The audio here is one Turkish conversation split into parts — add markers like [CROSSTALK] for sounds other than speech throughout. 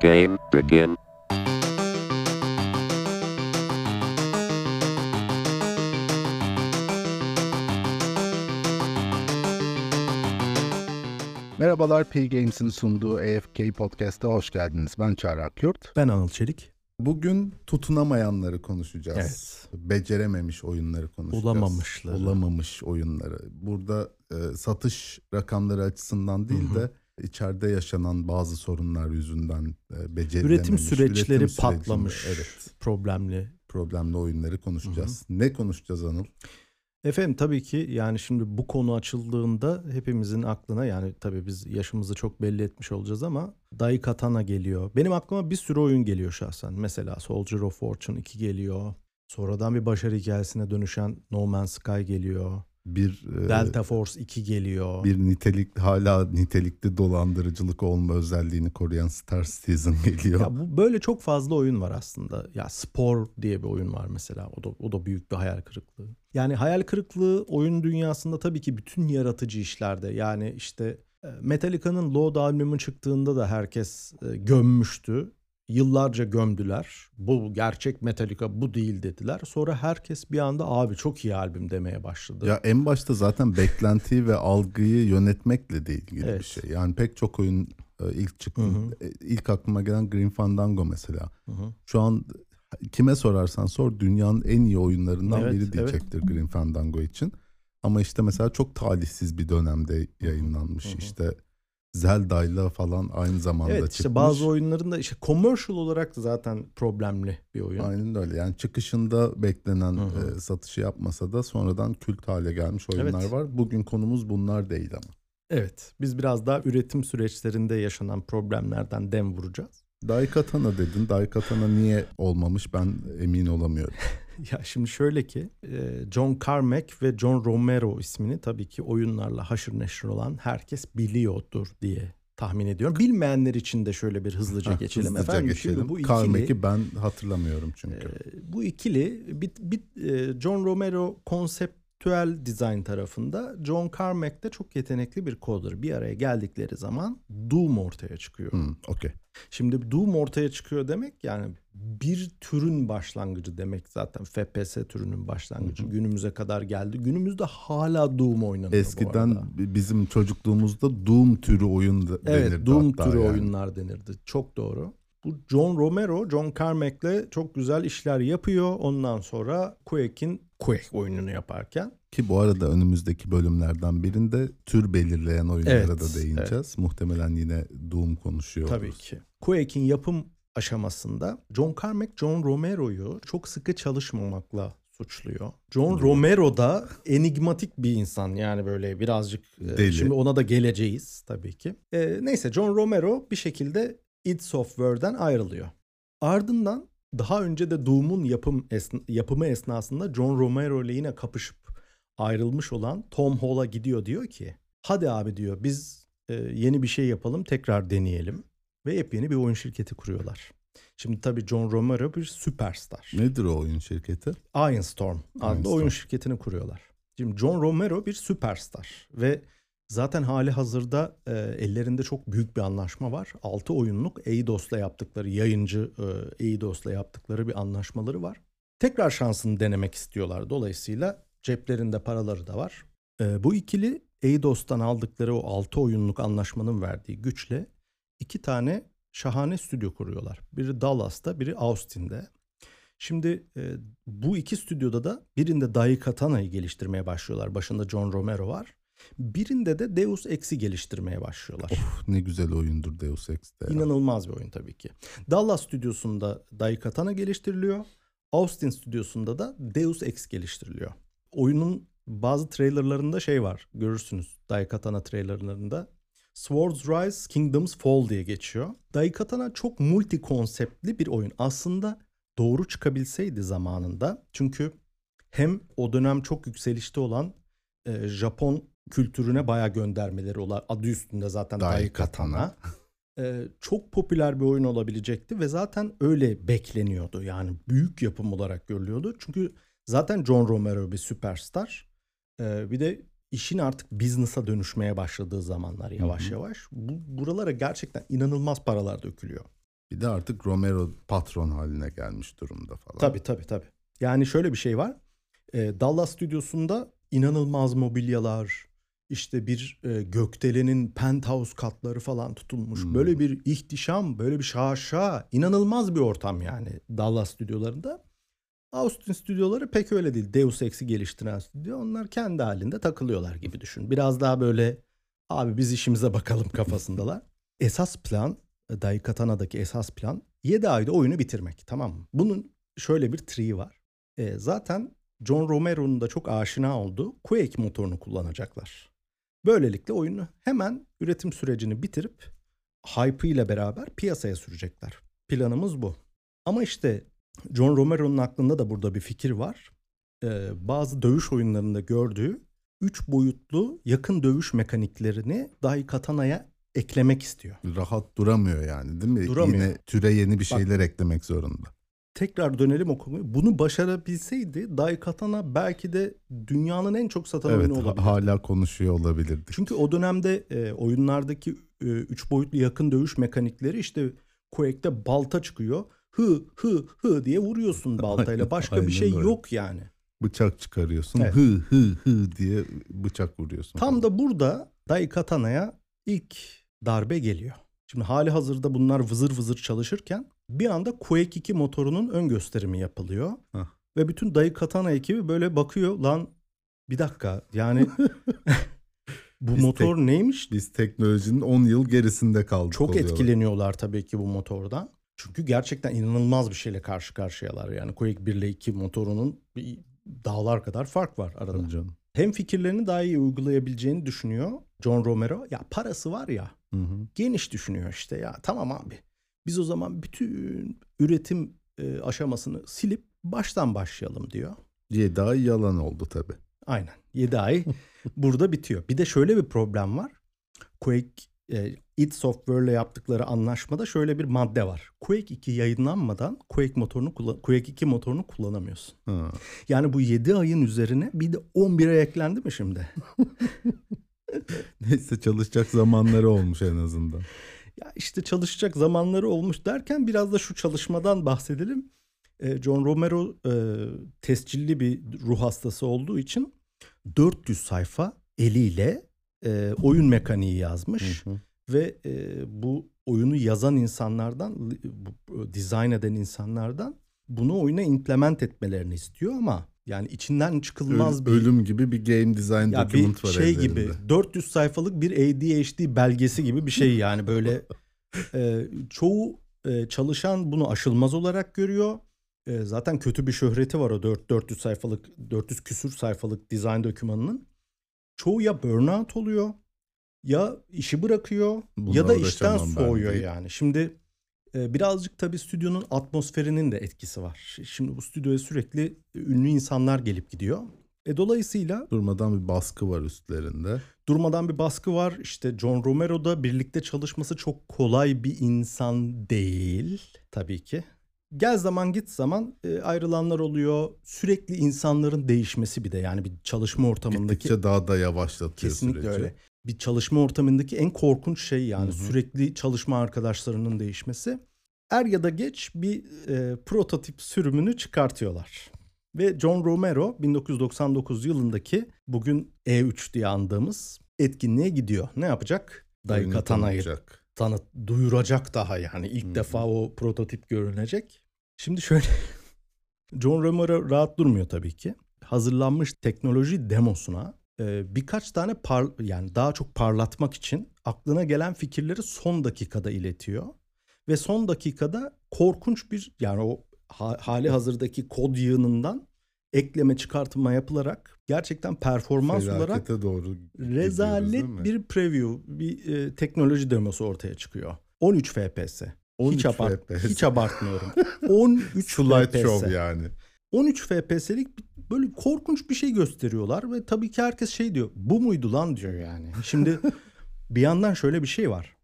Game begin. Merhabalar, P-Games'in sunduğu AFK Podcast'a hoş geldiniz. Ben Çağrı Akyurt. Ben Anıl Çelik. Bugün tutunamayanları konuşacağız. Evet. Becerememiş oyunları konuşacağız. Olamamışları. Olamamış oyunları. Burada e, satış rakamları açısından değil de içeride yaşanan bazı sorunlar yüzünden e, becerilememiş. Üretim süreçleri üretim sürecinde- patlamış. Evet. Problemli. Problemli oyunları konuşacağız. Ne konuşacağız Anıl? Efendim tabii ki yani şimdi bu konu açıldığında hepimizin aklına yani tabii biz yaşımızı çok belli etmiş olacağız ama Daikatana geliyor. Benim aklıma bir sürü oyun geliyor şahsen. Mesela Soldier of Fortune 2 geliyor. Sonradan bir başarı hikayesine dönüşen No Man's Sky geliyor. Bir e, Delta Force 2 geliyor. bir nitelik hala nitelikli dolandırıcılık olma özelliğini koruyan Star Citizen [LAUGHS] geliyor. Ya bu böyle çok fazla oyun var aslında. Ya Spor diye bir oyun var mesela. O da o da büyük bir hayal kırıklığı. Yani hayal kırıklığı oyun dünyasında tabii ki bütün yaratıcı işlerde. Yani işte e, Metallica'nın Load albümü çıktığında da herkes e, gömmüştü. Yıllarca gömdüler. Bu gerçek Metallica bu değil dediler. Sonra herkes bir anda abi çok iyi albüm demeye başladı. Ya en başta zaten beklentiyi ve algıyı yönetmekle de ilgili bir Evet. şey. Yani pek çok oyun e, ilk çıktı. E, ilk aklıma gelen Green Fandango mesela. Hı hı. Şu an kime sorarsan sor dünyanın en iyi oyunlarından Evet, biri evet. diyecektir Green Fandango için. Ama işte mesela çok talihsiz bir dönemde yayınlanmış. Hı hı. İşte Zelda'yla falan aynı zamanda Evet çıkmış. işte bazı oyunların da işte commercial olarak da zaten problemli bir oyun. Aynen öyle. Yani çıkışında beklenen Hı hı. e, satışı yapmasa da sonradan kült hale gelmiş oyunlar Evet. var. Bugün konumuz bunlar değil ama. Evet, biz biraz daha üretim süreçlerinde yaşanan problemlerden dem vuracağız. Daikatana dedin. Daikatana niye olmamış ben emin olamıyorum. [LAUGHS] Ya şimdi şöyle ki, e, John Carmack ve John Romero ismini tabii ki oyunlarla haşır neşir olan herkes biliyordur diye tahmin ediyorum. Bilmeyenler için de şöyle bir hızlıca Heh, geçelim hızlıca efendim. geçelim. Şimdi bu ikili, Carmack'i ben hatırlamıyorum çünkü. e, bu ikili bir, bir, e, John Romero konseptüel dizayn tarafında, John Carmack de çok yetenekli bir coder. Bir araya geldikleri zaman Doom ortaya çıkıyor. Hmm, Okey. Şimdi Doom ortaya çıkıyor demek yani bir türün başlangıcı demek zaten FPS türünün başlangıcı günümüze kadar geldi. Günümüzde hala Doom oynanıyor Eskiden bizim çocukluğumuzda Doom türü oyun da- Evet denirdi Doom türü yani. oyunlar denirdi. Çok doğru. Bu John Romero, John Carmack'le çok güzel işler yapıyor. Ondan sonra Quake'in Quake oyununu yaparken Ki bu arada önümüzdeki bölümlerden birinde tür belirleyen oyunlara Evet, da değineceğiz. Muhtemelen yine Doom konuşuyor Tabii oluruz. ki. Quake'in yapım aşamasında John Carmack, John Romero'yu çok sıkı çalışmamakla suçluyor. John Romero da enigmatik bir insan yani böyle birazcık e, Deli. şimdi ona da geleceğiz tabii ki. E, neyse John Romero bir şekilde id Software'den ayrılıyor. Ardından daha önce de Doom'un yapım esn- yapımı esnasında John Romero ile yine kapışıp ayrılmış olan Tom Hall'a gidiyor diyor ki hadi abi diyor biz e, yeni bir şey yapalım tekrar deneyelim ve yepyeni bir oyun şirketi kuruyorlar. Şimdi tabii John Romero bir süperstar. Nedir o oyun şirketi? Ironstorm adlı Ironstorm. oyun şirketini kuruyorlar. Şimdi John Romero bir süperstar ve zaten hali hazırda e, ellerinde çok büyük bir anlaşma var. 6 oyunluk Eidos'la yaptıkları, yayıncı e, Eidos'la yaptıkları bir anlaşmaları var. Tekrar şansını denemek istiyorlar. Dolayısıyla ceplerinde paraları da var. E, bu ikili Eidos'tan aldıkları o 6 oyunluk anlaşmanın verdiği güçle iki tane şahane stüdyo kuruyorlar. Biri Dallas'ta, biri Austin'de. Şimdi e, bu iki stüdyoda da birinde Daikatana'yı geliştirmeye başlıyorlar. Başında John Romero var. Birinde de Deus Ex'i geliştirmeye başlıyorlar. Of, ne güzel oyundur Deus Ex'te. ya. İnanılmaz bir oyun tabii ki. Dallas stüdyosunda Daikatana geliştiriliyor. Austin stüdyosunda da Deus Ex geliştiriliyor. Oyunun bazı trailerlarında şey var. Görürsünüz Daikatana trailerlarında. Swords Rise, Kingdoms Fall diye geçiyor. Daikatana çok multi konseptli bir oyun. Aslında doğru çıkabilseydi zamanında. Çünkü hem o dönem çok yükselişte olan e, Japon kültürüne bayağı göndermeleri olan adı üstünde zaten Daikatana. Daikatana. E, çok popüler bir oyun olabilecekti ve zaten öyle bekleniyordu. Yani büyük yapım olarak görülüyordu. Çünkü zaten John Romero bir süperstar. E, bir de işin artık business'a dönüşmeye başladığı zamanlar yavaş Hı hı. yavaş. Bu, buralara gerçekten inanılmaz paralar dökülüyor. Bir de artık Romero patron haline gelmiş durumda falan. Tabii tabii tabii. Yani şöyle bir şey var. E, Dallas stüdyosunda inanılmaz mobilyalar, işte bir e, gökdelenin penthouse katları falan tutulmuş. Hmm. Böyle bir ihtişam, böyle bir şaşa, inanılmaz bir ortam yani Dallas stüdyolarında. Austin stüdyoları pek öyle değil. Deus Ex'i geliştiren stüdyo. Onlar kendi halinde takılıyorlar gibi düşün. Biraz daha böyle abi biz işimize bakalım kafasındalar. [LAUGHS] Esas plan, Daikatana'daki esas plan 7 ayda oyunu bitirmek tamam mı? Bunun şöyle bir tree var. E, zaten John Romero'nun da çok aşina olduğu Quake motorunu kullanacaklar. Böylelikle oyunu hemen üretim sürecini bitirip hype ile beraber piyasaya sürecekler. Planımız bu. Ama işte John Romero'nun aklında da burada bir fikir var. Ee, bazı dövüş oyunlarında gördüğü 3 boyutlu yakın dövüş mekaniklerini Daikatana'ya eklemek istiyor. Rahat duramıyor yani değil mi? Duramıyor. Yine türe yeni bir şeyler eklemek zorunda. Tekrar dönelim o konuya. Bunu başarabilseydi Daikatana belki de dünyanın en çok satan Evet oyunu olabilirdi. hala konuşuyor olabilirdik. Çünkü o dönemde e, oyunlardaki 3 boyutlu yakın dövüş mekanikleri işte Quake'de balta çıkıyor. Hı hı hı diye vuruyorsun [LAUGHS] baltayla. Aynen, Başka bir aynen şey öyle. yok yani. Bıçak çıkarıyorsun. Evet. Hı hı hı diye bıçak vuruyorsun. Tam da burada Daikatana'ya ilk darbe geliyor. Şimdi hali hazırda bunlar vızır vızır çalışırken bir anda Quake 2 motorunun ön gösterimi yapılıyor. Hah. Ve bütün Daikatana ekibi böyle bakıyor lan bir dakika yani [LAUGHS] bu Biz motor neymiş? Biz teknolojinin 10 yıl gerisinde kaldık. Çok oluyorlar. etkileniyorlar tabii ki bu motordan. Çünkü gerçekten inanılmaz bir şeyle karşı karşıyalar. Yani Quake 1 ile 2 motorunun dağlar kadar fark var arada. Tabii canım. Hem fikirlerini daha iyi uygulayabileceğini düşünüyor John Romero. Ya parası var ya Hı hı. geniş düşünüyor işte ya tamam abi. Biz o zaman bütün üretim e, aşamasını silip baştan başlayalım diyor. Yedi ay yalan oldu tabii. Aynen 7 ay [LAUGHS] burada bitiyor. Bir de şöyle bir problem var. Quake e, id Software ile yaptıkları anlaşmada şöyle bir madde var. Quake 2 yayınlanmadan Quake motorunu Quake 2 motorunu kullanamıyorsun. Ha. Yani bu 7 ayın üzerine bir de 11 ay eklendi mi şimdi? [LAUGHS] Neyse çalışacak zamanları olmuş en azından. [LAUGHS] Ya işte çalışacak zamanları olmuş derken biraz da şu çalışmadan bahsedelim. E, John Romero e, tescilli bir ruh hastası olduğu için 400 sayfa eliyle e, oyun mekaniği yazmış. Hı hı. Ve e, bu oyunu yazan insanlardan, dizayn eden insanlardan bunu oyuna implement etmelerini istiyor ama yani içinden çıkılmaz Öl- bir Ölüm gibi bir game design ya document bir var şey ellerinde. gibi 400 sayfalık bir ADHD belgesi gibi bir şey yani böyle [LAUGHS] e, çoğu e, çalışan bunu aşılmaz olarak görüyor. E, zaten kötü bir şöhreti var o 4 400 sayfalık 400 küsür sayfalık design dokümanının. Çoğu ya burnout oluyor ya işi bırakıyor Buna ya da işten soğuyor yani. Şimdi birazcık tabii stüdyonun atmosferinin de etkisi var. Şimdi bu stüdyoya sürekli ünlü insanlar gelip gidiyor. E, dolayısıyla Durmadan bir baskı var üstlerinde. durmadan bir baskı var. İşte John Romero da birlikte çalışması çok kolay bir insan değil tabii ki. Gel zaman git zaman e, ayrılanlar oluyor. Sürekli insanların değişmesi bir de yani bir çalışma ortamındaki Gittikçe daha da yavaşlatıyor kesinlikle süreci. öyle. Bir çalışma ortamındaki en korkunç şey yani Hı hı. sürekli çalışma arkadaşlarının değişmesi. Er ya da geç bir e, prototip sürümünü çıkartıyorlar. Ve John Romero 1999 yılındaki bugün E3 diye andığımız etkinliğe gidiyor. Ne yapacak? Daikatana'yı tanıt duyuracak daha yani ilk hı. defa o prototip görünecek. Şimdi şöyle [LAUGHS] John Romero rahat durmuyor tabii ki. Hazırlanmış teknoloji demosuna e, birkaç tane par yani daha çok parlatmak için aklına gelen fikirleri son dakikada iletiyor. Ve son dakikada korkunç bir yani o ha- hali hazırdaki kod yığınından ekleme çıkartma yapılarak gerçekten performans olarak Felakete doğru gidiyoruz, rezalet bir preview, bir e, teknoloji demosu ortaya çıkıyor. 13 FPS. 13 hiç, abart- FPS. hiç abartmıyorum. 13 Slide FPS. show yani. 13 FPS'lik bir- böyle korkunç bir şey gösteriyorlar ve tabii ki herkes şey diyor. Bu muydu lan diyor yani. Şimdi [LAUGHS] bir yandan şöyle bir şey var.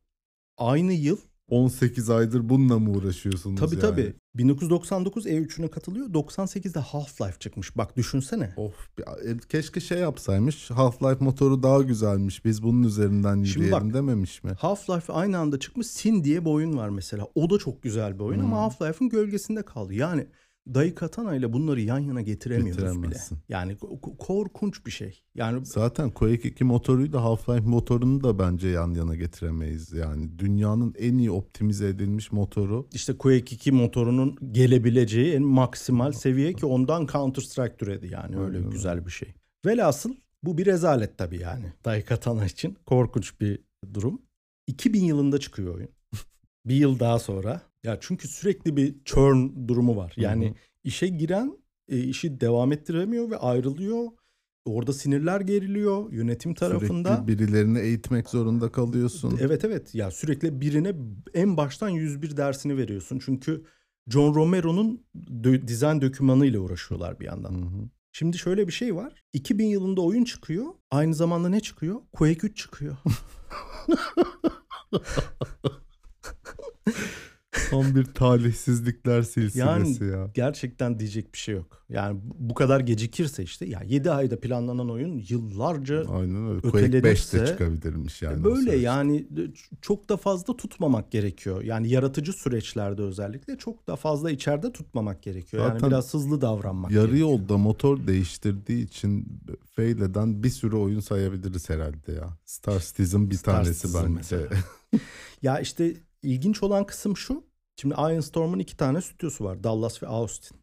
Aynı yıl 18 aydır bununla mı uğraşıyorsunuz Tabii yani? tabii. 1999 E3'üne katılıyor. 98'de Half-Life çıkmış. Bak düşünsene. Of e, keşke şey yapsaymış. Half-Life motoru daha güzelmiş. Biz bunun üzerinden Şimdi yürüyelim bak, dememiş mi? Half-Life aynı anda çıkmış. Sin diye bir oyun var mesela. O da çok güzel bir oyun Hmm. ama Half-Life'ın gölgesinde kaldı. Yani Daikatana ile bunları yan yana getiremiyoruz bile. Yani ko- ko- korkunç bir şey. Yani Zaten Quake 2 motoruyla Half-Life motorunu da bence yan yana getiremeyiz. Yani dünyanın en iyi optimize edilmiş motoru. işte Quake 2 motorunun gelebileceği en maksimal seviye ki ondan Counter Strike türedi yani öyle Aynen. güzel bir şey. Velhasıl bu bir rezalet tabii yani. Daikatana için korkunç bir durum. 2000 yılında çıkıyor oyun. [LAUGHS] bir yıl daha sonra. Ya çünkü sürekli bir churn durumu var. Yani Hı hı. işe giren e, işi devam ettiremiyor ve ayrılıyor. Orada sinirler geriliyor yönetim tarafında. Sürekli birilerini eğitmek zorunda kalıyorsun. Evet evet ya sürekli birine en baştan 101 dersini veriyorsun. Çünkü John Romero'nun dö- dizayn dokümanıyla uğraşıyorlar bir yandan. Hı hı. Şimdi şöyle bir şey var. 2000 yılında oyun çıkıyor. Aynı zamanda ne çıkıyor? Quake 3 çıkıyor. [LAUGHS] [LAUGHS] Tam bir talihsizlikler silsilesi Yani ya. gerçekten diyecek bir şey yok. Yani bu- kadar gecikirse işte ya 7 ayda planlanan oyun yıllarca Aynen öyle. Quake 5 de ötelenirse- çıkabilirmiş yani. o Böyle yani çok da fazla tutmamak gerekiyor. Yani yaratıcı süreçlerde özellikle çok da fazla içeride tutmamak gerekiyor. yani Zaten biraz hızlı davranmak Yarı gerekiyor. yolda motor değiştirdiği için fail eden bir sürü oyun sayabiliriz herhalde ya. Star Citizen bir Star tanesi Citizen bence. [LAUGHS] Ya işte ilginç olan kısım şu. Şimdi Iron Storm'un iki tane stüdyosu var. Dallas ve Austin.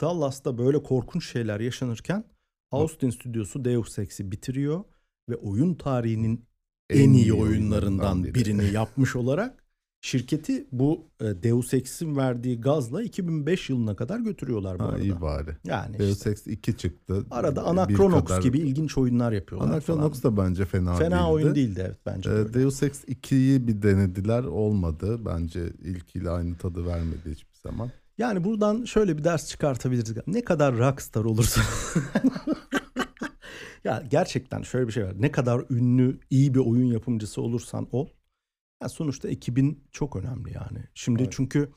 Dallas'ta böyle korkunç şeyler yaşanırken Austin stüdyosu Deus Ex'i bitiriyor ve oyun tarihinin en, iyi oyunlarından biri. birini yapmış [LAUGHS] olarak şirketi bu e, Deus Ex'in verdiği gazla 2005 yılına kadar götürüyorlar bu Ha, arada. iyi bari. Yani Deus işte, Ex 2 çıktı. arada Anachronox kadar- gibi ilginç oyunlar yapıyorlar Anachronox falan. da bence fena, Fena değildi. oyun değildi evet bence. de Ee, öyle. Deus Ex 2'yi bir denediler olmadı. Bence ilkiyle aynı tadı vermedi hiçbir zaman. Yani buradan şöyle bir ders çıkartabiliriz. Ne kadar rockstar olursa. [LAUGHS] ya gerçekten şöyle bir şey var. Ne kadar ünlü, iyi bir oyun yapımcısı olursan ol. Ya sonuçta ekibin çok önemli yani. Şimdi Evet. çünkü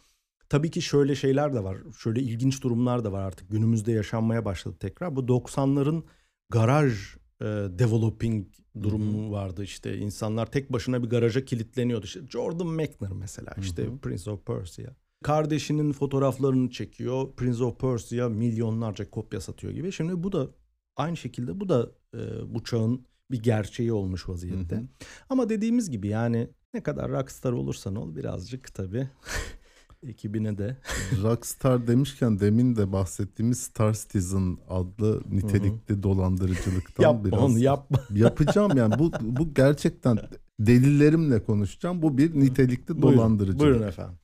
tabii ki şöyle şeyler de var. Şöyle ilginç durumlar da var artık. Günümüzde yaşanmaya başladı tekrar. Bu 90'ların garaj e, developing durumu vardı işte. İnsanlar tek başına bir garaja kilitleniyordu. İşte Jordan Mechner mesela işte Hı hı. Prince of Persia. Kardeşinin fotoğraflarını çekiyor. Prince of Persia milyonlarca kopya satıyor gibi. Şimdi bu da aynı şekilde bu da e, bu çağın bir gerçeği olmuş vaziyette. Hı hı. Ama dediğimiz gibi yani ne kadar rockstar olursan ol birazcık tabii [LAUGHS] ekibine de. Rockstar demişken demin de bahsettiğimiz Star Citizen adlı nitelikli dolandırıcılıktan yapma biraz onu yapma. [LAUGHS] yapacağım yani bu bu gerçekten delillerimle konuşacağım. Bu bir nitelikli Buyurun, dolandırıcılık. Buyurun efendim.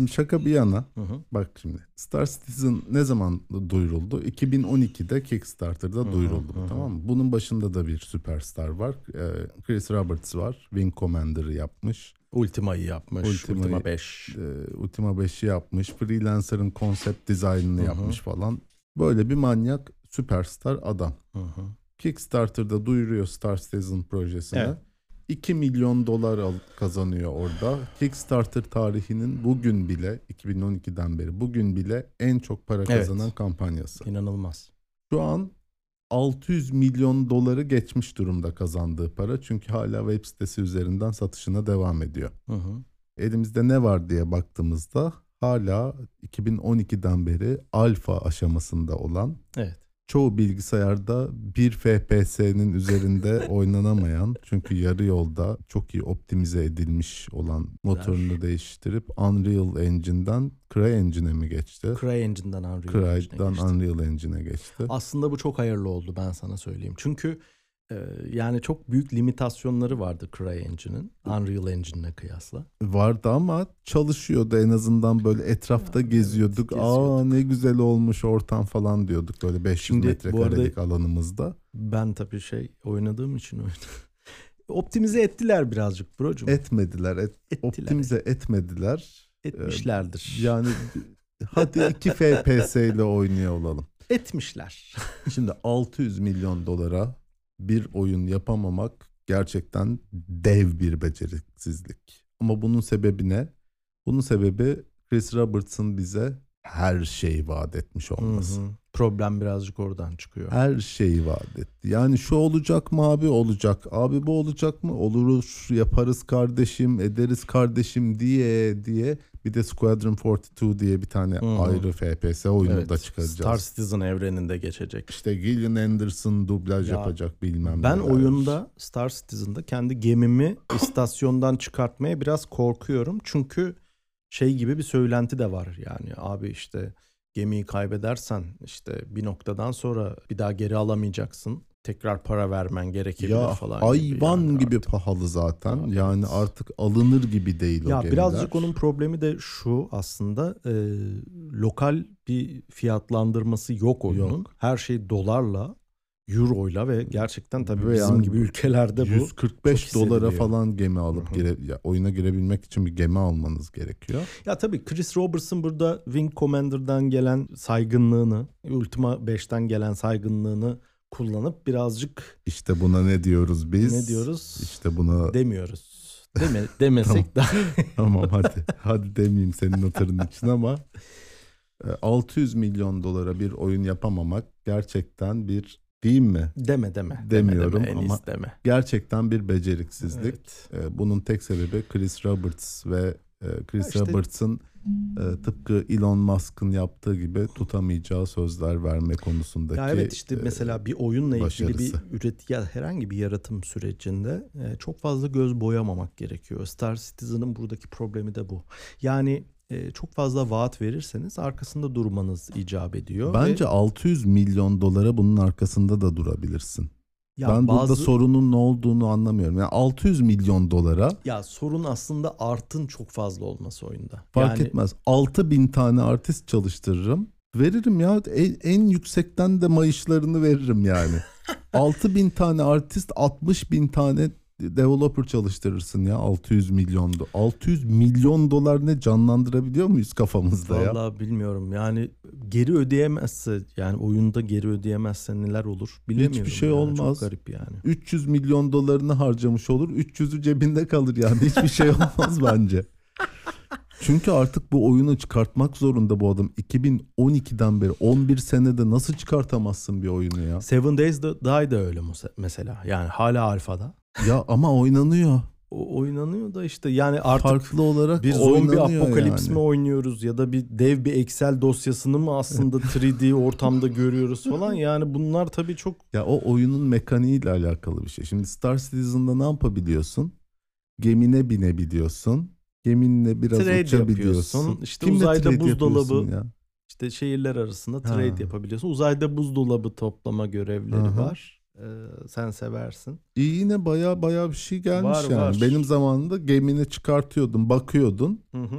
Şimdi şaka bir yana Hı hı. bak şimdi Star Citizen ne zaman duyuruldu? 2012'de Kickstarter'da Hı, duyuruldu hı, hı. tamam mı? Bunun başında da bir süperstar var. Ee, Chris Roberts var. Wing Commander'ı yapmış. Ultima'yı yapmış. Ultima'yı- Ultima 5. Ee, Ultima 5'i yapmış. Freelancer'ın konsept dizaynını yapmış falan. Böyle bir manyak süperstar adam. Hı hı. Kickstarter'da duyuruyor Star Citizen projesini. Evet. 2 milyon dolar al- kazanıyor orada. Kickstarter tarihinin bugün bile 2012'den beri bugün bile en çok para Evet. kazanan kampanyası. İnanılmaz. Şu an 600 milyon doları geçmiş durumda kazandığı para. Çünkü hala web sitesi üzerinden satışına devam ediyor. Hı hı. Elimizde ne var diye baktığımızda hala 2012'den beri alfa aşamasında olan Evet. Çoğu bilgisayarda bir FPS'nin üzerinde [LAUGHS] oynanamayan çünkü yarı yolda çok iyi optimize edilmiş olan motorunu değiştirip Unreal Engine'den CryEngine'e mi geçti? CryEngine'dan Unreal Engine'e geçti. Unreal Engine'e geçti. Aslında bu çok hayırlı oldu ben sana söyleyeyim. Çünkü yani çok büyük limitasyonları vardı CryEngine'in Unreal Engine'e kıyasla. Vardı ama çalışıyordu en azından böyle etrafta Ya, evet, geziyorduk. Aa geziyorduk. ne güzel olmuş ortam falan diyorduk böyle 500 Şimdi metrekarelik alanımızda. Ben tabii şey oynadığım için oyunu. [LAUGHS] Optimize ettiler birazcık brocum. Etmediler, et- Ettiler. optimize etmediler. Etmişlerdir. Yani [LAUGHS] hadi 2 FPS ile oynuyor olalım. Etmişler. Şimdi 600 milyon dolara bir oyun yapamamak gerçekten dev bir beceriksizlik. Ama bunun sebebi ne? Bunun sebebi Chris Roberts'ın bize her şeyi vaat etmiş olması. Hı hı. Problem birazcık oradan çıkıyor. Her şeyi vaat etti. Yani şu olacak mı abi olacak. Abi bu olacak mı? Oluruz yaparız kardeşim ederiz kardeşim diye diye. Bir de Squadron 42 diye bir tane hı. ayrı FPS oyunu Evet, da çıkaracağız. Star Citizen evreninde geçecek. İşte Gillian Anderson dublaj Ya, yapacak bilmem Ben neler. oyunda Star Citizen'da kendi gemimi [LAUGHS] istasyondan çıkartmaya biraz korkuyorum. Çünkü şey gibi bir söylenti de var yani abi işte gemiyi kaybedersen işte bir noktadan sonra bir daha geri alamayacaksın. Tekrar para vermen gerekebilir ya falan. hayvan yani gibi artık. pahalı zaten. Evet. Yani artık alınır gibi değil o Ya gemiler. birazcık onun problemi de şu aslında e, lokal bir fiyatlandırması yok oyunun. Yok. Her şey dolarla, euroyla ve gerçekten tabii Ve bizim yani gibi ülkelerde bu 145 çok dolara falan gemi alıp gire, ya oyuna girebilmek için bir gemi almanız gerekiyor. Ya tabii Chris Roberts'ın burada Wing Commander'dan gelen saygınlığını, Ultima 5'ten gelen saygınlığını kullanıp birazcık İşte buna ne diyoruz biz? ne diyoruz? İşte buna Demiyoruz. Deme, demesek [LAUGHS] daha [LAUGHS] tamam hadi hadi demeyeyim senin hatırın için ama e, 600 milyon dolara bir oyun yapamamak gerçekten bir diyeyim mi? deme deme. Demiyorum deme, deme, ama deme. Gerçekten bir beceriksizlik. Evet. E, Bunun tek sebebi Chris Roberts ve e, Chris işte- Roberts'ın e, tıpkı Elon Musk'ın yaptığı gibi tutamayacağı sözler verme konusundaki Ya evet işte e, mesela bir oyunla ilgili başarısı. bir üreti ya herhangi bir yaratım sürecinde çok fazla göz boyamamak gerekiyor. Star Citizen'ın buradaki problemi de bu. Yani e, çok fazla vaat verirseniz arkasında durmanız icap ediyor. Bence Ve 600 milyon dolara bunun arkasında da durabilirsin. ya ben burada bazı- sorunun ne olduğunu anlamıyorum. Yani 600 milyon dolara ya sorun aslında artın çok fazla olması oyunda. fark yani, etmez. 6000 tane artist çalıştırırım. Veririm ya en, en yüksekten de mayışlarını veririm yani. [LAUGHS] 6000 tane artist 60 bin tane developer çalıştırırsın ya 600 milyon do 600 milyon dolar ne canlandırabiliyor muyuz kafamızda ya? Vallahi bilmiyorum yani geri ödeyemezse yani oyunda geri ödeyemezse neler olur bilemiyorum. Hiçbir şey yani. olmaz. Çok garip yani. 300 milyon dolarını harcamış olur. 300'ü cebinde kalır yani. Hiçbir şey olmaz [LAUGHS] bence. Çünkü artık bu oyunu çıkartmak zorunda bu adam. 2012'den beri 11 senede nasıl çıkartamazsın bir oyunu ya? Seven Days to Die de öyle mesela. Yani hala alfada. Ya ama oynanıyor. O oynanıyor da işte yani artık Farklı olarak bir zombi apokalips yani. mi oynuyoruz ya da bir dev bir Excel dosyasını mı aslında [LAUGHS] 3D ortamda görüyoruz falan. Yani bunlar tabii çok Ya o oyunun mekaniğiyle alakalı bir şey. Şimdi Star Citizen'da ne yapabiliyorsun? Gemine binebiliyorsun. Geminle biraz Trade uçabiliyorsun. İşte Kimle uzayda buzdolabı ya? işte şehirler arasında trade Ha. yapabiliyorsun. Uzayda buzdolabı toplama görevleri hı. var. Ee, sen seversin. İyi yine baya baya bir şey gelmiş Var, yani. var. Benim zamanımda gemini çıkartıyordun, bakıyordun, Hı hı.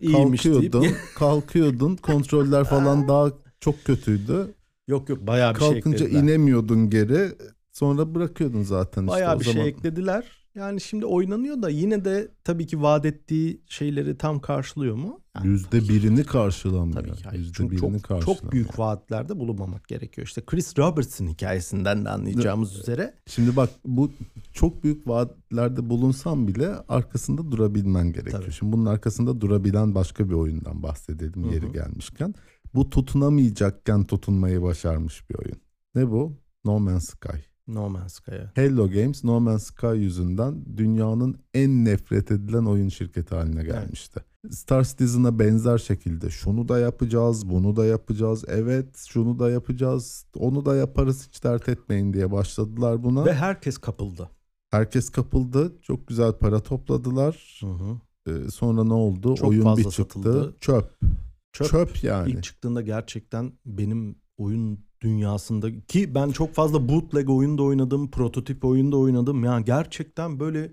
İyiymiş deyip- kalkıyordun, [LAUGHS] kalkıyordun. Kontroller falan [LAUGHS] daha çok kötüydü. yok yok bayağı bir şey Kalkınca eklediler. inemiyordun geri. Sonra bırakıyordun zaten işte. Bayağı bir zaman. şey eklediler. Yani şimdi oynanıyor da yine de tabii ki vaat ettiği şeyleri tam karşılıyor mu? Yani Yüzde birini karşılamıyor. Tabii ki hayır. Çünkü birini çok, çok büyük vaatlerde bulunmamak gerekiyor. İşte Chris Roberts'ın hikayesinden de anlayacağımız üzere. Şimdi bak bu çok büyük vaatlerde bulunsan bile arkasında durabilmen gerekiyor. Tabii. Şimdi bunun arkasında durabilen başka bir oyundan bahsedelim Hı hı. yeri gelmişken. Bu tutunamayacakken tutunmayı başarmış bir oyun. Ne bu? No Man's Sky. No Man's Sky. Hello Games No Man's Sky yüzünden dünyanın en nefret edilen oyun şirketi haline gelmişti. Star Citizen'a benzer şekilde şunu da yapacağız, bunu da yapacağız, evet şunu da yapacağız, onu da yaparız hiç dert etmeyin diye başladılar buna. Ve herkes kapıldı. Herkes kapıldı. Çok güzel para topladılar. Hı hı. Ee, sonra ne oldu? Çok Oyun bir çıktı. satıldı. Çöp. Çöp. Çöp, yani. İlk çıktığında gerçekten benim oyun dünyasında ki ben çok fazla bootleg oyunda oynadım, prototip oyunda oynadım. Yani gerçekten böyle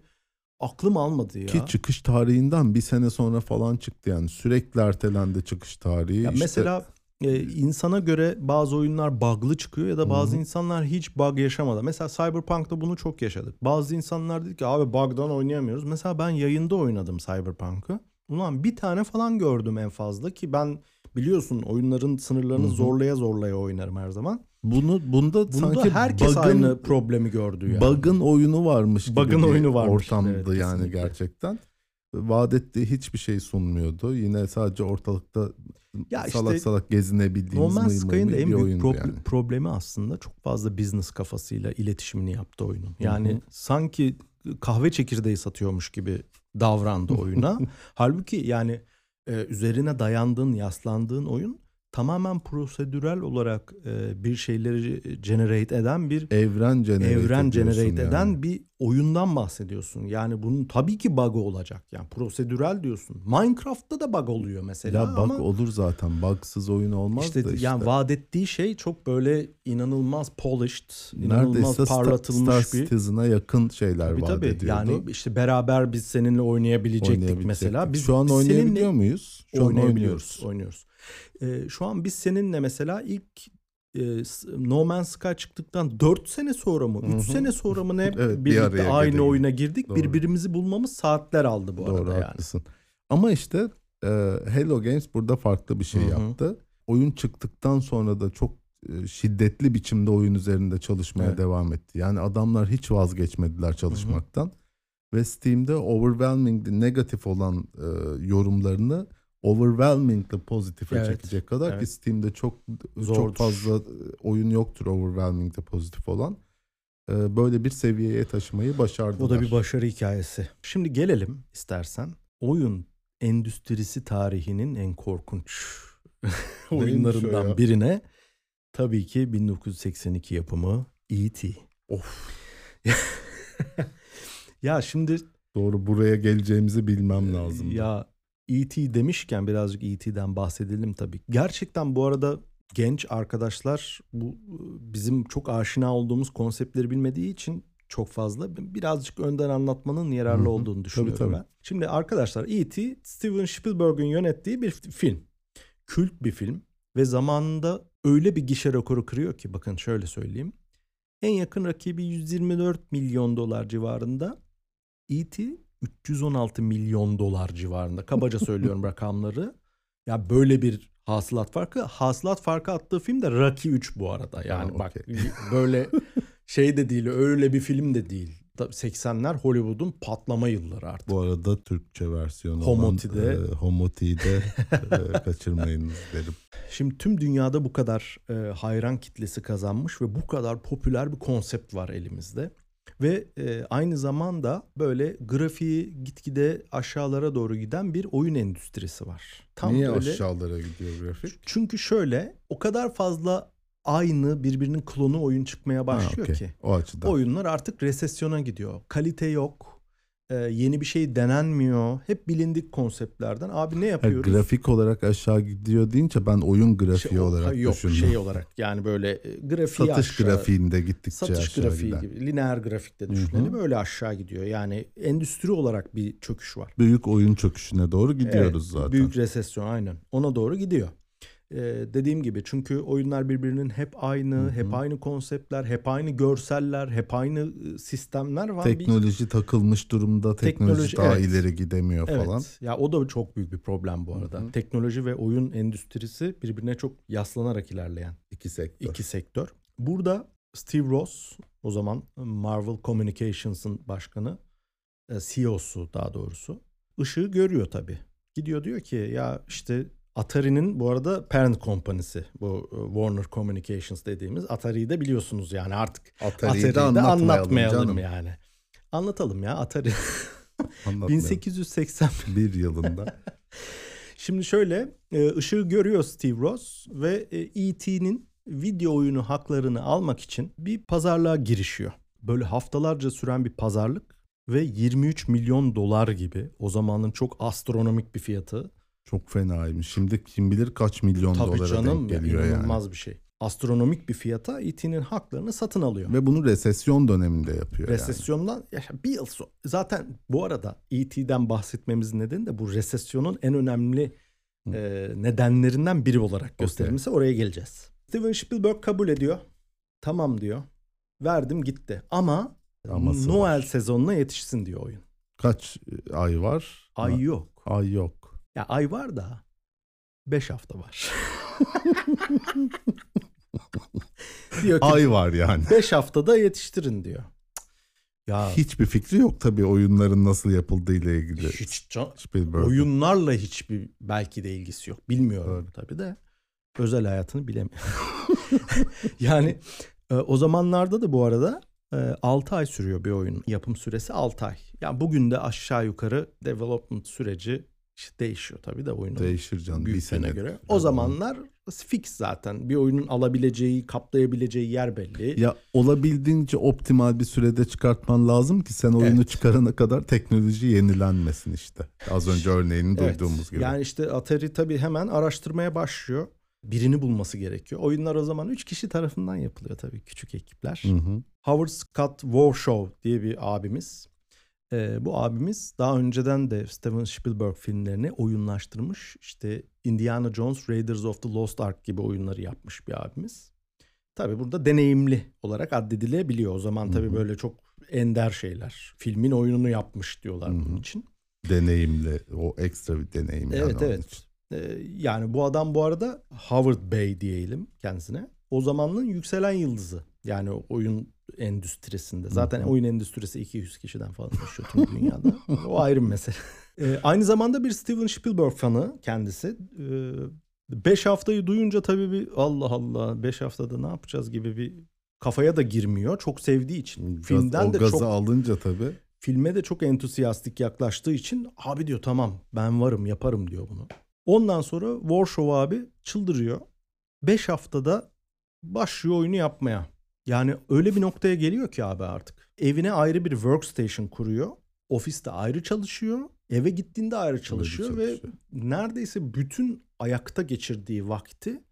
aklım almadı ya. Ki çıkış tarihinden bir sene sonra falan çıktı yani. Sürekli ertelendi çıkış tarihi. Ya İşte mesela e, insana göre bazı oyunlar bug'lı çıkıyor ya da bazı Hı hı. insanlar hiç bug yaşamadı. Mesela Cyberpunk'ta bunu çok yaşadık. Bazı insanlar dedi ki abi bug'dan oynayamıyoruz. Mesela ben yayında oynadım Cyberpunk'ı. Ulan bir tane falan gördüm en fazla ki ben biliyorsun oyunların sınırlarını Hı hı. zorlaya zorlaya oynarım her zaman. bunu bunda Bunda sanki herkes bug'ın- aynı problemi gördü yani. Bug'ın oyunu varmış gibi Bug'ın oyunu varmış, ortamdı evet, yani kesinlikle. gerçekten. vaat ettiği hiçbir şey sunmuyordu. Yine sadece ortalıkta Ya salak işte salak gezinebildiğimiz No Man's mıy mıy Sky'ın en büyük proble- yani. problemi aslında çok fazla business kafasıyla iletişimini yaptı oyunun. Yani sanki kahve çekirdeği satıyormuş gibi davrandı oyuna. [LAUGHS] Halbuki yani e, üzerine dayandığın, yaslandığın oyun tamamen prosedürel olarak e, bir şeyleri generate eden bir Evren generate evren generate yani. eden bir oyundan bahsediyorsun. Yani bunun tabii ki bug olacak. Yani prosedürel diyorsun. Minecraft'ta da bug oluyor mesela Ya bug ama olur zaten. Bugsız oyun olmaz işte, da işte. yani vaat ettiği şey çok böyle inanılmaz polished, inanılmaz Neredeyse Star, parlatılmış Star bir Citizen'a yakın şeyler Tabii vaat tabii. ediyordu. Yani işte beraber biz seninle oynayabilecektik Oynayabilecektik. mesela. Biz Şu an oynayabiliyor muyuz? Şu an oynuyoruz. Oynuyoruz. Şu an biz seninle mesela ilk e, No Man's Sky çıktıktan 4 sene sonra mı, 3 Hı hı. sene sonra mı ne [LAUGHS] Evet, bir birlikte araya aynı geldik. oyuna girdik. Doğru. Birbirimizi bulmamız saatler aldı bu Doğru arada yani. haklısın. Ama işte e, Hello Games burada farklı bir şey Hı hı. yaptı. Oyun çıktıktan sonra da çok e, şiddetli biçimde oyun üzerinde çalışmaya Evet. devam etti. Yani adamlar hiç vazgeçmediler çalışmaktan. Ve Steam'de overwhelming negatif olan e, yorumlarını overwhelmingly pozitife Evet, çekecek kadar ki evet. Steam'de çok Zordur. çok fazla e, oyun yoktur overwhelmingly pozitif olan. E, böyle bir seviyeye taşımayı başardılar. O da bir başarı hikayesi. Şimdi gelelim istersen oyun endüstrisi tarihinin en korkunç [LAUGHS] oyunlarından birine tabii ki 1982 yapımı E.T. Of. [LAUGHS] ya şimdi Doğru buraya geleceğimizi bilmem lazım. ya E.T. demişken birazcık E.T.'den bahsedelim tabii. Gerçekten bu arada genç arkadaşlar bu bizim çok aşina olduğumuz konseptleri bilmediği için çok fazla birazcık önden anlatmanın yararlı Hı hı. olduğunu düşünüyorum tabii. ben. Şimdi arkadaşlar E.T. Steven Spielberg'ün yönettiği bir film. Kült bir film ve zamanında öyle bir gişe rekoru kırıyor ki bakın şöyle söyleyeyim. En yakın rakibi 124 milyon dolar civarında. E.T. 316 milyon dolar civarında. Kabaca söylüyorum [LAUGHS] rakamları. Ya böyle bir hasılat farkı. Hasılat farkı attığı film de Rocky 3 bu arada. Yani Ha, bak böyle [LAUGHS] şey de değil, öyle bir film de değil. Tabii 80'ler Hollywood'un patlama yılları artık. Bu arada Türkçe versiyonu Homoti'de- olan e, Homoti'yi de [LAUGHS] e, kaçırmayınız derim. Şimdi tüm dünyada bu kadar e, hayran kitlesi kazanmış ve bu kadar popüler bir konsept var elimizde. Ve e, aynı zamanda böyle grafiği gitgide aşağılara doğru giden bir oyun endüstrisi var. Tam Niye böyle aşağılara gidiyor grafik? çünkü şöyle o kadar fazla aynı birbirinin klonu oyun çıkmaya başlıyor okey. ki. O açıdan. Oyunlar artık resesyona gidiyor. Kalite yok. E, yeni bir şey denenmiyor. Hep bilindik konseptlerden. Abi ne Ha, yapıyoruz? grafik olarak aşağı gidiyor deyince ben oyun grafiği Şey, olarak ha, yok, düşündüm. şey olarak yani böyle e, grafiği Satış aşağı, grafiğinde gittikçe satış aşağı grafiği giden. gibi lineer grafikte düşünelim hı. öyle aşağı gidiyor. Yani endüstri olarak bir çöküş var. Büyük oyun çöküşüne doğru gidiyoruz Evet, zaten. Büyük resesyon aynen. Ona doğru gidiyor. Ee, dediğim gibi çünkü oyunlar birbirinin hep aynı, Hı hı. hep aynı konseptler, hep aynı görseller, hep aynı e, sistemler var. Bir- Teknoloji takılmış durumda. Teknoloji, Teknoloji, daha evet. ileri gidemiyor Evet. falan. Ya o da çok büyük bir problem bu arada. Hı hı. Teknoloji ve oyun endüstrisi birbirine çok yaslanarak ilerleyen İki sektör. iki sektör. Burada Steve Ross o zaman Marvel Communications'ın başkanı, CEO'su daha doğrusu. ışığı görüyor tabii. Gidiyor diyor ki ya işte Atari'nin bu arada parent kompanyası bu e, Warner Communications dediğimiz Atari'yi de biliyorsunuz yani artık Atari'yi Atari'yi de anlatmayalım, anlatmayalım canım. yani. Anlatalım ya Atari [LAUGHS] Anlatmayalım. 1880 Bir yılında. [LAUGHS] Şimdi şöyle e, ışığı görüyor Steve Ross ve e, E.T.'nin video oyunu haklarını almak için bir pazarlığa girişiyor. Böyle haftalarca süren bir pazarlık ve 23 milyon dolar gibi o zamanın çok astronomik bir fiyatı. Çok fenaymış. Şimdi kim bilir kaç milyon Tabii dolara canım denk geliyor yani. inanılmaz bir şey. Astronomik bir fiyata E.T.'nin haklarını satın alıyor. Ve bunu resesyon döneminde yapıyor yani. Resesyondan ya bir yıl sonra. Zaten bu arada E.T.'den bahsetmemizin nedeni de bu resesyonun en önemli Hı. e, nedenlerinden biri olarak gösterilmesi. Oraya geleceğiz. Steven Spielberg kabul ediyor. Tamam diyor. Verdim gitti. Ama Aması Noel var. sezonuna yetişsin diyor oyun. Kaç ay var? Ay Ha, yok. Ay yok. Ya ay var da 5 hafta var. [LAUGHS] diyor ki Ay var yani. 5 haftada yetiştirin diyor. Ya Hiçbir fikri yok tabii oyunların nasıl yapıldığı ile ilgili. hiç can- Spielberg. oyunlarla hiçbir belki de ilgisi yok. Bilmiyorum Evet. tabii de. Özel hayatını bilemiyorum. [LAUGHS] yani e, o zamanlarda da bu arada 6 ay sürüyor bir oyunun yapım süresi 6 ay. Yani bugün de aşağı yukarı development süreci işte değişiyor tabii de oyunun Değişir canım. bir büyüklüğüne sene. göre. O zamanlar fix zaten. Bir oyunun alabileceği, kaplayabileceği yer belli. Ya olabildiğince optimal bir sürede çıkartman lazım ki sen oyunu Evet. çıkarana kadar teknoloji yenilenmesin işte. Az önce örneğini duyduğumuz gibi. Yani işte Atari tabii hemen araştırmaya başlıyor. Birini bulması gerekiyor. Oyunlar o zaman 3 kişi tarafından yapılıyor tabii küçük ekipler. Hı hı. Howard Scott Warshaw diye bir abimiz. Ee, bu abimiz daha önceden de Steven Spielberg filmlerini oyunlaştırmış. İşte Indiana Jones, Raiders of the Lost Ark gibi oyunları yapmış bir abimiz. Tabii burada deneyimli olarak addedilebiliyor. O zaman tabii Hı hı. böyle çok ender şeyler. Filmin oyununu yapmış diyorlar Hı hı. bunun için. Deneyimli, o ekstra bir deneyim Evet evet. Ee, yani bu adam bu arada Howard Bey diyelim kendisine. O zamanın yükselen yıldızı. Yani oyun endüstrisinde. Zaten oyun endüstrisi 200 kişiden falan yaşıyor tüm dünyada. o ayrı bir mesele. [LAUGHS] Ee, aynı zamanda bir Steven Spielberg fanı kendisi. 5 haftayı duyunca tabii bir Allah Allah 5 haftada ne yapacağız gibi bir kafaya da girmiyor. Çok sevdiği için. Gaz- Filmden o de gazı çok alınca tabii. filme de çok entusiastik yaklaştığı için abi diyor tamam ben varım yaparım diyor bunu. Ondan sonra Warshaw abi çıldırıyor. 5 haftada başlıyor oyunu yapmaya. Yani öyle bir noktaya geliyor ki abi artık. Evine ayrı bir workstation kuruyor. Ofiste ayrı çalışıyor. Eve gittiğinde ayrı çalışıyor, ve çalışıyor. neredeyse bütün ayakta geçirdiği vakti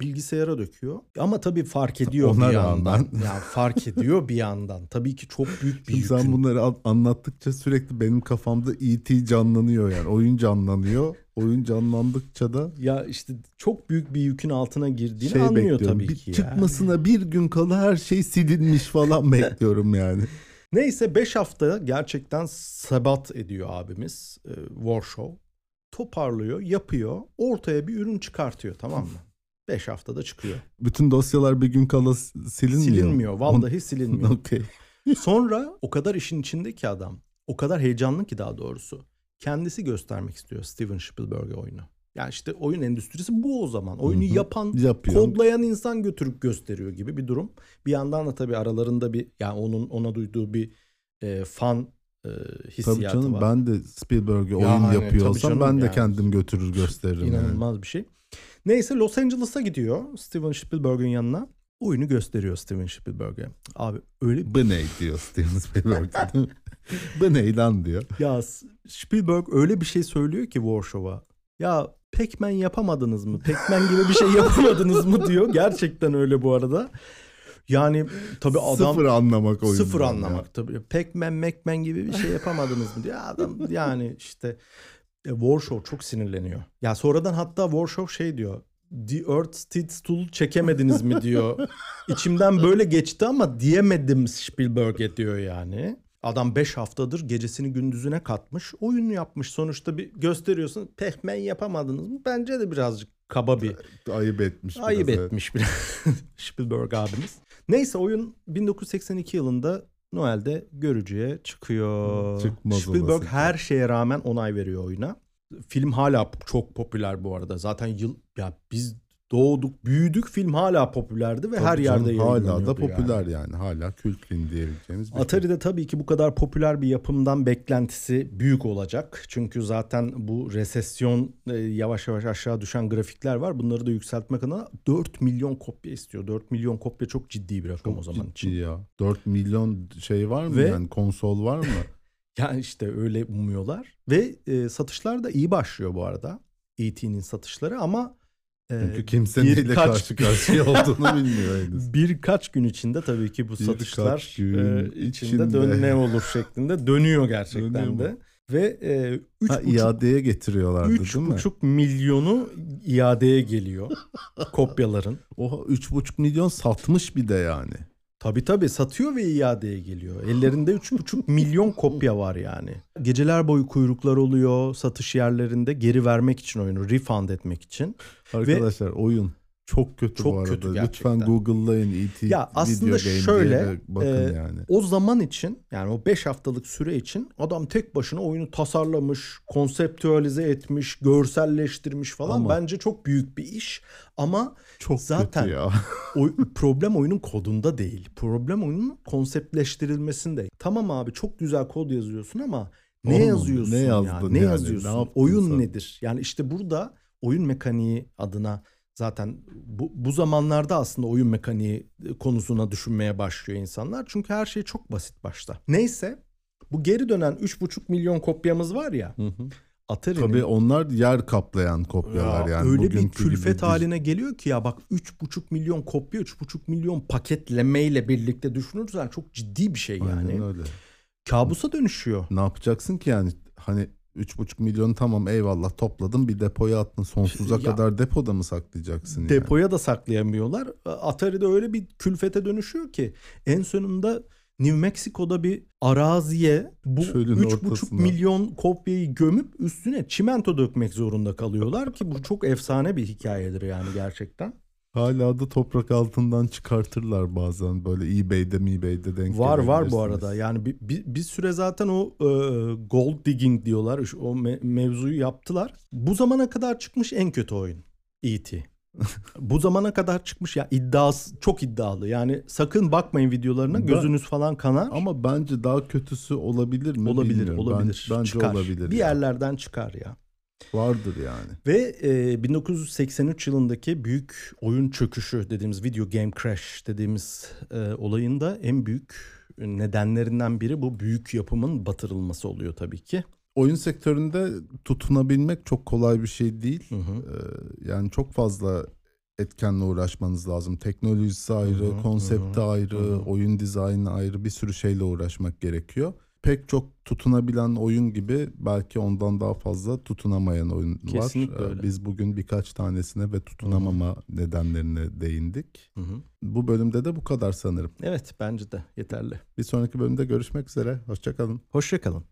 bilgisayara döküyor. Ama tabii fark ediyor Ona bir rağmen. yandan. Yani [LAUGHS] fark ediyor bir yandan. Tabii ki çok büyük bir Şimdi sen yükün. bunları an- anlattıkça sürekli benim kafamda E.T. canlanıyor yani. Oyun canlanıyor. Oyun canlandıkça da Ya işte çok büyük bir yükün altına girdiğini şey anlıyor bekliyorum. tabii bir ki. çıkmasına bir gün kala her şey silinmiş falan [LAUGHS] bekliyorum yani. Neyse 5 hafta gerçekten sebat ediyor abimiz e, Warshaw. Toparlıyor, yapıyor, ortaya bir ürün çıkartıyor tamam mı? 5 haftada çıkıyor. Bütün dosyalar bir gün kala silinmiyor. Silinmiyor, vallahi silinmiyor. [LAUGHS] Okey. Sonra o kadar işin içinde ki adam, o kadar heyecanlı ki daha doğrusu. Kendisi göstermek istiyor Steven Spielberg'e oyunu. Yani işte oyun endüstrisi bu o zaman. Oyunu Hı hı. yapan, Yapıyor. kodlayan insan götürüp gösteriyor gibi bir durum. Bir yandan da tabii aralarında bir yani onun ona duyduğu bir e, fan e, Tabii hissiyatı canım var. ben de Spielberg'e oyun Yani, yapıyor tabii olsam ben de yani. kendim götürür gösteririm yani. İnanılmaz bir şey. Neyse Los Angeles'a gidiyor Steven Spielberg'in yanına. Oyunu gösteriyor Steven Spielberg'e. Abi öyle Bu ne diyor Steven Spielberg. Bu ne lan diyor. Ya Spielberg öyle bir şey söylüyor ki Warshaw'a. Ya Pac-Man yapamadınız mı? Pac-Man gibi bir şey yapamadınız mı diyor. Gerçekten öyle bu arada. Yani tabii adam sıfır anlamak oyundan. sıfır ya. anlamak tabii. Pac-Man, Mac-Man gibi bir şey yapamadınız mı diyor. Adam yani işte e, çok sinirleniyor. Ya sonradan hatta Warshaw şey diyor. The Earth Stood Still çekemediniz mi diyor. [LAUGHS] İçimden böyle geçti ama diyemedim Spielberg'e diyor yani. Adam 5 haftadır gecesini gündüzüne katmış. Oyunu yapmış. Sonuçta bir gösteriyorsun. Pac-Man yapamadınız mı? Bence de birazcık kaba bir Ayıp etmiş. biraz, Ayıp evet. etmiş biraz [LAUGHS] Spielberg abimiz. Neyse oyun 1982 yılında Noel'de görücüye çıkıyor. Çıkmaz Spielberg her şeye rağmen onay veriyor oyuna. Film hala çok popüler bu arada. Zaten yıl ya biz doğduk, büyüdük film hala popülerdi ve Tabii her canım, yerde hala da yayınlanıyordu popüler yani. yani. Hala kült film diyebileceğimiz bir şey. Atari'de tabii ki bu kadar popüler bir yapımdan beklentisi büyük olacak. Çünkü zaten bu resesyon e, yavaş yavaş aşağı düşen grafikler var. Bunları da yükseltmek adına 4 milyon kopya istiyor. 4 milyon kopya çok ciddi bir rakam Çok o zaman ciddi için. ya. 4 milyon şey var mı Ve- yani konsol var mı? [LAUGHS] Yani işte öyle umuyorlar. Ve e, satışlar da iyi başlıyor bu arada. E.T.'nin satışları ama e, Çünkü kimse neyle karşı karşıya olduğunu [LAUGHS] bilmiyor henüz. birkaç gün içinde tabii ki bu Birkaç satışlar e, içinde, içinde. dön ne olur şeklinde dönüyor gerçekten Dönüyor de. Ve e, üç Ha, buçuk iadeye getiriyorlardı Üç değil mi? buçuk milyonu iadeye geliyor [LAUGHS] kopyaların. Oha 3,5 milyon satmış bir de yani. Tabii tabii satıyor ve iadeye geliyor. Ellerinde üç buçuk milyon kopya var yani. Geceler boyu kuyruklar oluyor satış yerlerinde geri vermek için oyunu refund etmek için. Arkadaşlar oyun Çok kötü Çok bu arada. kötü Lütfen gerçekten. Google'layın E.T. Ya aslında video şöyle, bakın e, yani. O zaman için yani o 5 haftalık süre için adam tek başına oyunu tasarlamış, konseptüalize etmiş, görselleştirmiş falan. Ama- Bence çok büyük bir iş ama Çok zaten- ya. [LAUGHS] o, problem oyunun kodunda değil. Problem oyunun konseptleştirilmesinde. Tamam abi çok güzel kod yazıyorsun ama ne Oğlum, yazıyorsun ne ya? yazdın Ne yani? yazıyorsun? Ne Oyun sen? nedir? Yani işte burada oyun mekaniği adına zaten bu, bu zamanlarda aslında oyun mekaniği konusuna düşünmeye başlıyor insanlar. Çünkü her şey çok basit başta. Neyse bu geri dönen 3,5 milyon kopyamız var ya Hı hı. Atari'nin Tabii onlar yer kaplayan kopyalar ya yani. öyle bir gibi külfet dij- haline geliyor ki ya bak 3,5 milyon kopya 3,5 milyon paketlemeyle birlikte düşünürsen çok ciddi bir şey yani. Aynen öyle. Kabusa dönüşüyor. Ne yapacaksın ki yani? Hani 3,5 milyon tamam eyvallah topladın bir depoya attın. Sonsuza Ya- kadar depoda mı saklayacaksın yani? Depoya da saklayamıyorlar. Atari'de öyle bir külfete dönüşüyor ki en sonunda New Mexico'da bir araziye bu Çölün 3,5 ortasına. milyon kopyayı gömüp üstüne çimento dökmek zorunda kalıyorlar ki bu çok efsane bir hikayedir yani gerçekten. Hala da toprak altından çıkartırlar bazen böyle eBay'de eBay'de denk Var var bu arada. Yani bir, bir, bir süre zaten o e, gold digging diyorlar. O me- mevzuyu yaptılar. Bu zamana kadar çıkmış en kötü oyun. E.T. bu zamana kadar çıkmış ya iddiası çok iddialı. Yani sakın bakmayın videolarına Ben- gözünüz falan kanar. Ama bence daha kötüsü olabilir mi olabilir bilmiyorum. Ben- olabilir. bence çıkar. olabilir. Bir ya. yerlerden çıkar ya. Vardır yani. Ve e, 1983 yılındaki büyük oyun çöküşü dediğimiz video game crash dediğimiz e, olayın da en büyük nedenlerinden biri bu büyük yapımın batırılması oluyor tabii ki. Oyun sektöründe tutunabilmek çok kolay bir şey değil. Hı hı. Ee, yani çok fazla etkenle uğraşmanız lazım. Teknolojisi ayrı, Hı hı, konsepti hı ayrı, hı. oyun dizaynı ayrı bir sürü şeyle uğraşmak gerekiyor. Pek çok tutunabilen oyun gibi belki ondan daha fazla tutunamayan oyun Kesinlikle var. Ee, öyle. Biz bugün birkaç tanesine ve tutunamama nedenlerine değindik. Hı hı. Bu bölümde de bu kadar sanırım. Evet bence de yeterli. Bir sonraki bölümde görüşmek üzere. Hoşçakalın. Hoşçakalın.